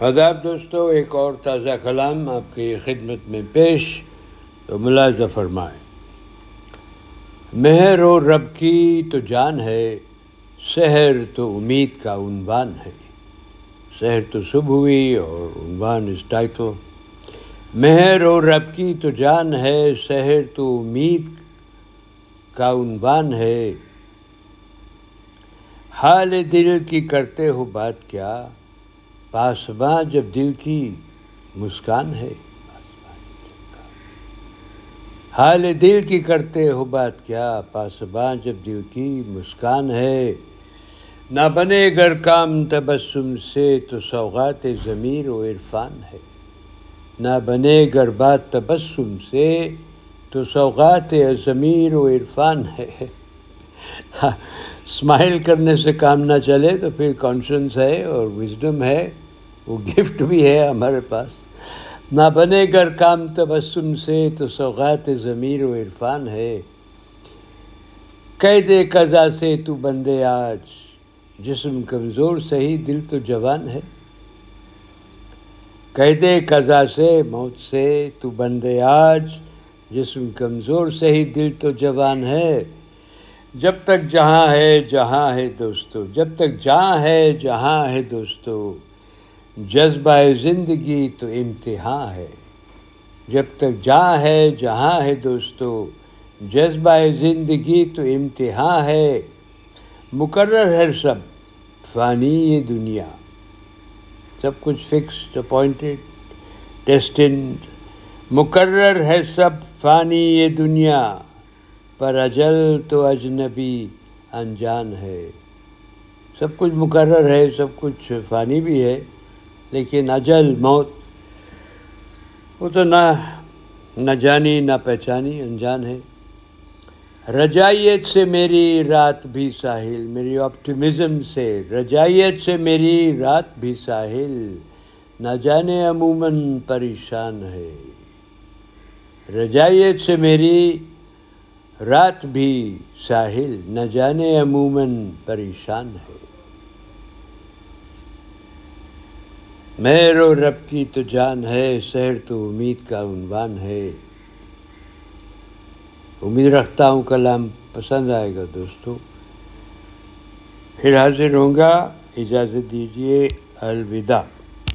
آداب دوستو، ایک اور تازہ کلام آپ کی خدمت میں پیش تو ملازہ فرمائے مہر و رب کی تو جان ہے، سحر تو امید کا عنوان ہے۔ سحر تو صبح ہوئی اور عنوان اس ٹائٹل۔ مہر و رب کی تو جان ہے، سحر تو امید کا عنوان ہے۔ حال دل کی کرتے ہو بات کیا؟ پاسباں جب دل کی مسکان ہے۔ حال دل کی کرتے ہو بات کیا پاسباں جب دل کی مسکان ہے۔ نہ بنے گر کام تبسم سے تو سوغات ضمیر و عرفان ہے۔ نہ بنے گر بات تبسم سے تو سوغات ضمیر و عرفان ہے۔ اسمائل کرنے سے کام نہ چلے تو پھر کانفیڈنس ہے اور وزڈم ہے، وہ گفٹ بھی ہے ہمارے پاس۔ نہ بنے گر کام تبسم سے تو سوغات ضمیر و عرفان ہے۔ قید قضا سے تو بندے آج، جسم کمزور، صحیح دل تو جوان ہے۔ قید قضا سے، موت سے تو بندے آج، جسم کمزور، صحیح دل تو جوان ہے۔ جب تک جہاں ہے جہاں ہے دوستو، جب تک جہاں ہے جہاں ہے دوستو، جذبہ زندگی تو امتحان ہے۔ جب تک جہاں ہے جہاں ہے دوستو، جذبہ زندگی تو امتحان ہے۔ مقرر ہے سب، فانی یہ دنیا۔ سب کچھ فکس، اپوائنٹڈ ڈیسٹنڈ مقرر ہے سب، فانی یہ دنیا۔ پر اجل تو اجنبی انجان ہے۔ سب کچھ مقرر ہے، سب کچھ فانی بھی ہے، لیکن اجل، موت، وہ تو نہ نہ جانی، نہ پہچانی، انجان ہے۔ رجائیت سے میری رات بھی ساحل، میری آپٹیمزم سے رجائیت سے میری رات بھی ساحل۔ نہ جانے عموماً پریشان ہے۔ رجائیت سے میری رات بھی ساحل نہ جانے عموماً پریشان ہے۔ مہر و رب کی تو جان ہے، سحر تو امید کا عنوان ہے۔ امید رکھتا ہوں کلام پسند آئے گا دوستوں پھر حاضر ہوں گا، اجازت دیجیے الوداع۔